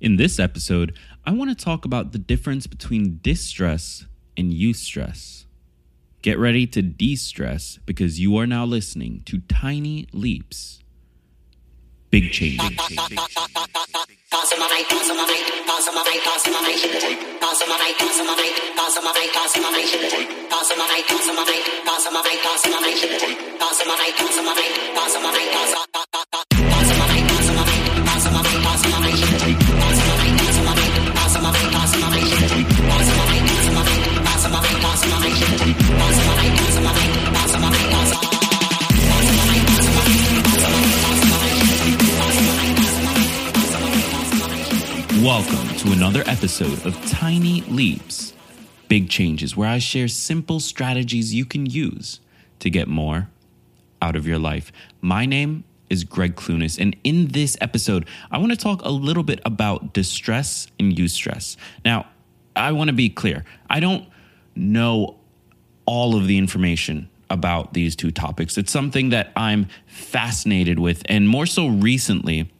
In this episode, I want to talk about the difference between distress and eustress. Get ready to de stress because you are now listening to Tiny Leaps. Big changes. Welcome to another episode of Tiny Leaps, Big Changes, where I share simple strategies you can use to get more out of your life. My name is Gregg Clunis, and in this episode, I want to talk a little bit about distress and eustress. Now, I want to be clear. I don't know all of the information about these two topics. It's something that I'm fascinated with, and more so recently,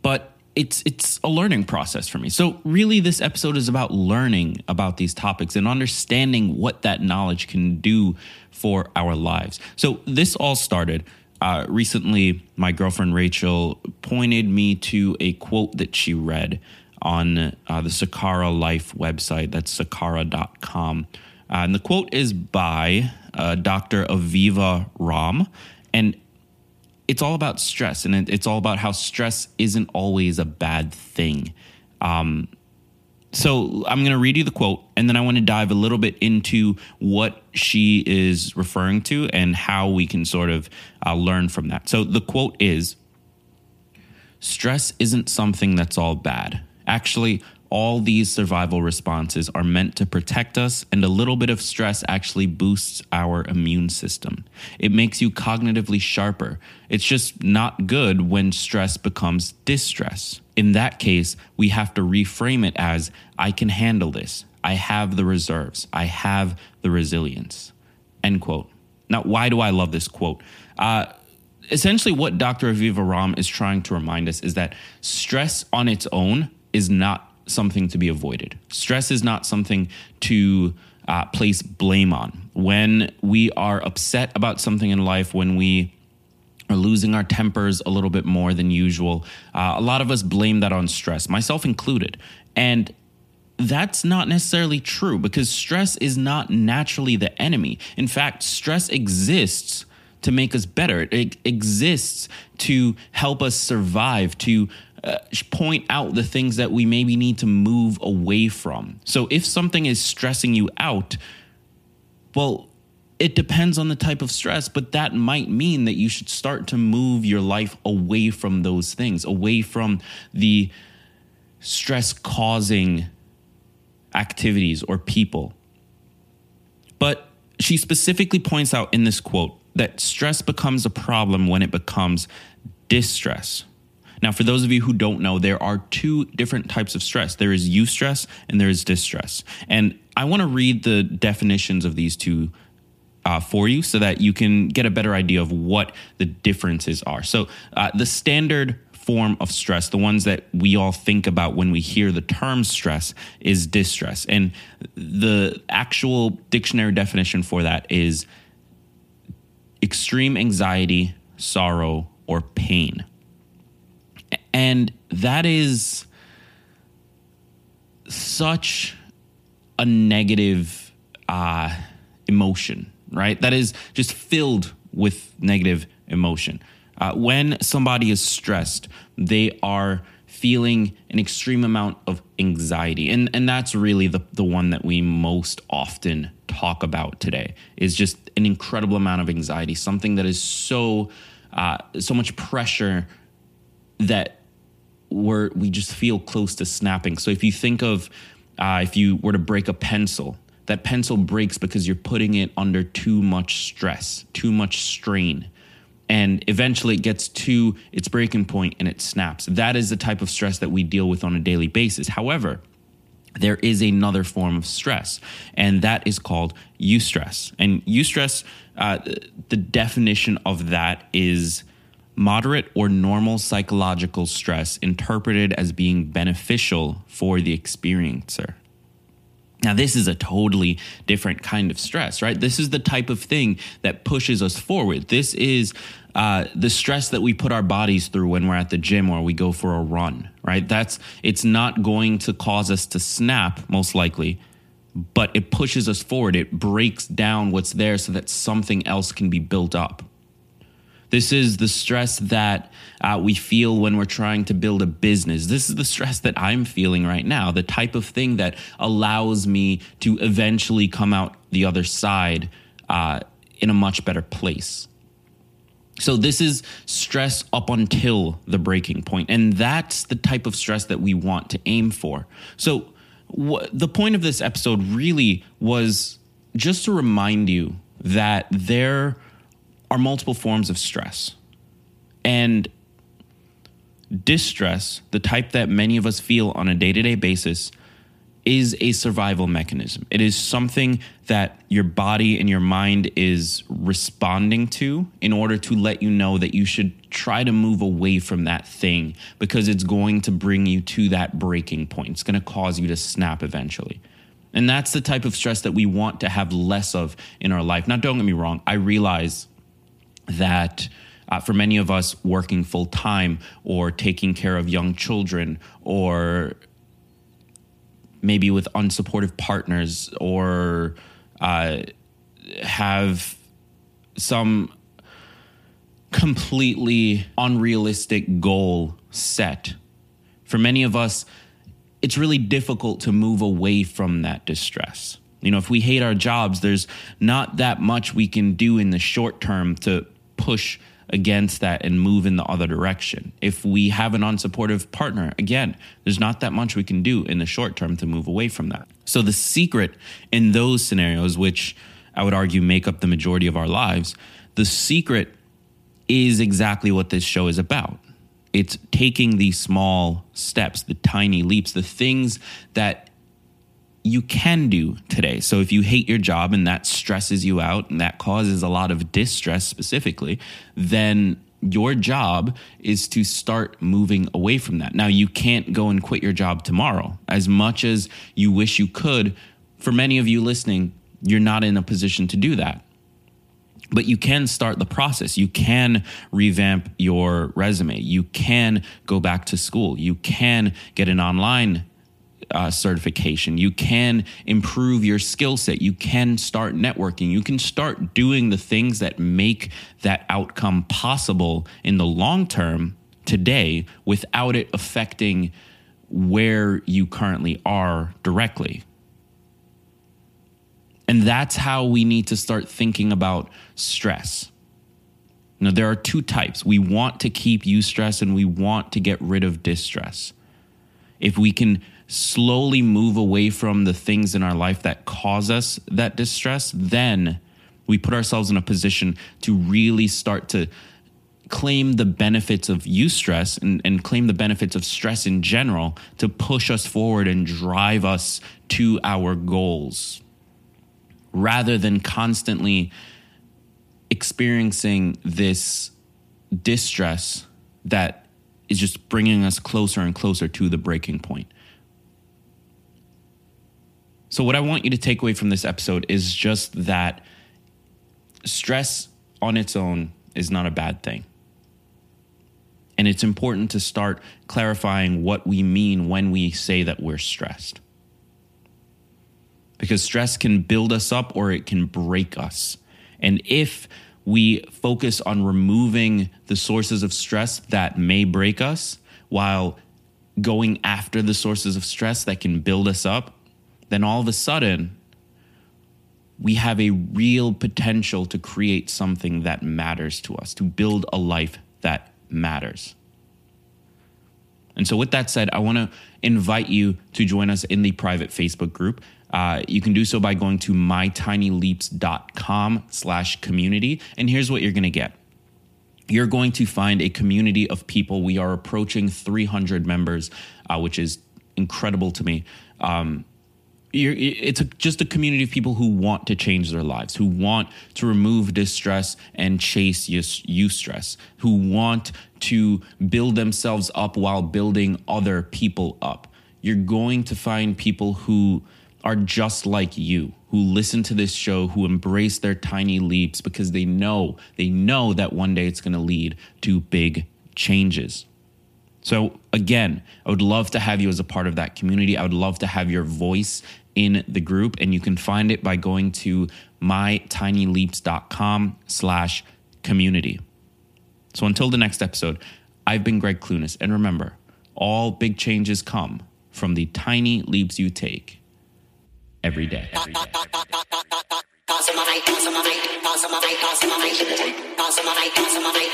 but it's it's a learning process for me. So really this episode is about learning about these topics and understanding what that knowledge can do for our lives. So this all started uh, recently my girlfriend Rachel pointed me to a quote that she read on uh, the Sakara Life website. That's sakara.com. Uh, and the quote is by uh, Dr. Aviva Romm. And it's all about stress and it's all about how stress isn't always a bad thing. Um, so I'm going to read you the quote and then I want to dive a little bit into what she is referring to and how we can sort of uh, learn from that. So the quote is Stress isn't something that's all bad. Actually, all these survival responses are meant to protect us, and a little bit of stress actually boosts our immune system. It makes you cognitively sharper. It's just not good when stress becomes distress. In that case, we have to reframe it as I can handle this. I have the reserves. I have the resilience. End quote. Now, why do I love this quote? Uh, essentially, what Dr. Aviva Romm is trying to remind us is that stress on its own is not something to be avoided. Stress is not something to uh, place blame on. When we are upset about something in life, when we are losing our tempers a little bit more than usual, uh, a lot of us blame that on stress, myself included. And that's not necessarily true because stress is not naturally the enemy. In fact, stress exists to make us better. It exists to help us survive, to uh, point out the things that we maybe need to move away from. So if something is stressing you out, well, it depends on the type of stress, but that might mean that you should start to move your life away from those things, away from the stress causing activities or people. But she specifically points out in this quote that stress becomes a problem when it becomes distress. Now, for those of you who don't know, there are two different types of stress there is eustress and there is distress. And I want to read the definitions of these two uh, for you so that you can get a better idea of what the differences are. So, uh, the standard form of stress, the ones that we all think about when we hear the term stress, is distress. And the actual dictionary definition for that is extreme anxiety, sorrow, or pain. And that is such a negative uh, emotion, right? That is just filled with negative emotion. Uh, when somebody is stressed, they are feeling an extreme amount of anxiety. And, and that's really the, the one that we most often talk about today is just an incredible amount of anxiety, something that is so, uh, so much pressure that we're, we just feel close to snapping. So if you think of, uh, if you were to break a pencil, that pencil breaks because you're putting it under too much stress, too much strain. And eventually it gets to its breaking point and it snaps. That is the type of stress that we deal with on a daily basis. However, there is another form of stress, and that is called eustress. And eustress, uh, the definition of that is moderate or normal psychological stress interpreted as being beneficial for the experiencer. Now, this is a totally different kind of stress, right? This is the type of thing that pushes us forward. This is uh, the stress that we put our bodies through when we're at the gym or we go for a run, right? That's it's not going to cause us to snap, most likely, but it pushes us forward. It breaks down what's there so that something else can be built up. This is the stress that uh, we feel when we're trying to build a business. This is the stress that I'm feeling right now, the type of thing that allows me to eventually come out the other side uh, in a much better place. So, this is stress up until the breaking point, And that's the type of stress that we want to aim for. So, wh- the point of this episode really was just to remind you that there are multiple forms of stress. And distress, the type that many of us feel on a day to day basis, is a survival mechanism. It is something that your body and your mind is responding to in order to let you know that you should try to move away from that thing because it's going to bring you to that breaking point. It's going to cause you to snap eventually. And that's the type of stress that we want to have less of in our life. Now, don't get me wrong, I realize that uh, for many of us working full time or taking care of young children or maybe with unsupportive partners or uh, have some completely unrealistic goal set. For many of us, it's really difficult to move away from that distress. You know, if we hate our jobs, there's not that much we can do in the short term to push against that and move in the other direction. If we have an unsupportive partner, again, there's not that much we can do in the short term to move away from that. So the secret in those scenarios, which I would argue make up the majority of our lives, the secret is exactly what this show is about. It's taking these small steps, the tiny leaps, the things that you can do today. So if you hate your job and that stresses you out and that causes a lot of distress specifically, then your job is to start moving away from that. Now, you can't go and quit your job tomorrow. As much as you wish you could, for many of you listening, you're not in a position to do that. But you can start the process. You can revamp your resume. You can go back to school. You can get an online uh, certification. You can improve your skill set. You can start networking. You can start doing the things that make that outcome possible in the long term today without it affecting where you currently are directly. And that's how we need to start thinking about stress. Now, there are two types. We want to keep you eustress and we want to get rid of distress. If we can slowly move away from the things in our life that cause us that distress, then we put ourselves in a position to really start to claim the benefits of eustress and, and claim the benefits of stress in general to push us forward and drive us to our goals rather than constantly experiencing this distress that is just bringing us closer and closer to the breaking point. So, what I want you to take away from this episode is just that stress on its own is not a bad thing. And it's important to start clarifying what we mean when we say that we're stressed. because stress can build us up or it can break us. And if we focus on removing the sources of stress that may break us while going after the sources of stress that can build us up, then all of a sudden, we have a real potential to create something that matters to us, to build a life that matters. And so, with that said, I want to invite you to join us in the private Facebook group. Uh, you can do so by going to mytinyleaps.com slash community. And here's what you're going to get. You're going to find a community of people. We are approaching 300 members, uh, which is incredible to me. Um, it's a, just a community of people who want to change their lives, who want to remove distress and chase eustress, who want to build themselves up while building other people up. You're going to find people who are just like you, who listen to this show, who embrace their tiny leaps because they know, they know that one day it's going to lead to big changes. So, again, I would love to have you as a part of that community. I would love to have your voice in the group, and you can find it by going to mytinyleaps.com slash community. So until the next episode, I've been Gregg Clunis, and remember, all big changes come from the tiny leaps you take every day. Every day. Strong.